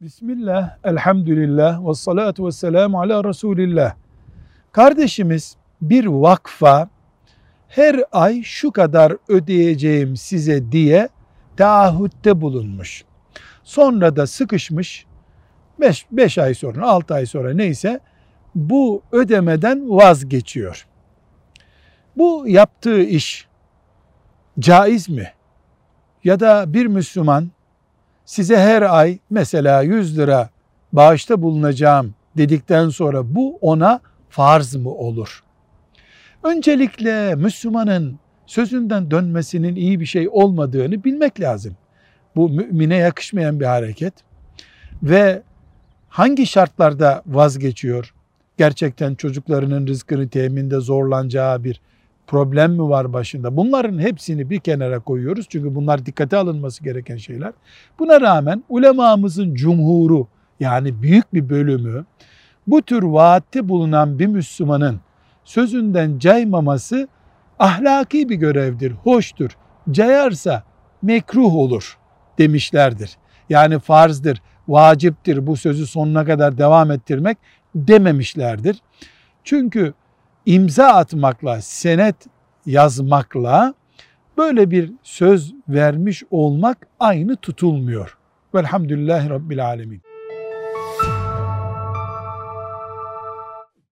Bismillah, elhamdülillah ve salatu ve selamu ala Resulillah. Kardeşimiz bir vakfa her ay şu kadar ödeyeceğim size diye taahhütte bulunmuş. Sonra da sıkışmış 5 ay sonra 6 ay sonra neyse bu ödemeden vazgeçiyor. Bu yaptığı iş caiz mi? Ya da bir Müslüman size her ay mesela 100 lira bağışta bulunacağım dedikten sonra bu ona farz mı olur? Öncelikle Müslümanın sözünden dönmesinin iyi bir şey olmadığını bilmek lazım. Bu mümine yakışmayan bir hareket. Ve hangi şartlarda vazgeçiyor? Gerçekten çocuklarının rızkını teminde zorlanacağı bir problem mi var başında? Bunların hepsini bir kenara koyuyoruz. Çünkü bunlar dikkate alınması gereken şeyler. Buna rağmen ulemamızın cumhuru yani büyük bir bölümü bu tür vaatte bulunan bir Müslümanın sözünden caymaması ahlaki bir görevdir, hoştur. Cayarsa mekruh olur demişlerdir. Yani farzdır, vaciptir bu sözü sonuna kadar devam ettirmek dememişlerdir. Çünkü imza atmakla, senet yazmakla böyle bir söz vermiş olmak aynı tutulmuyor. Velhamdülillahi Rabbil Alemin.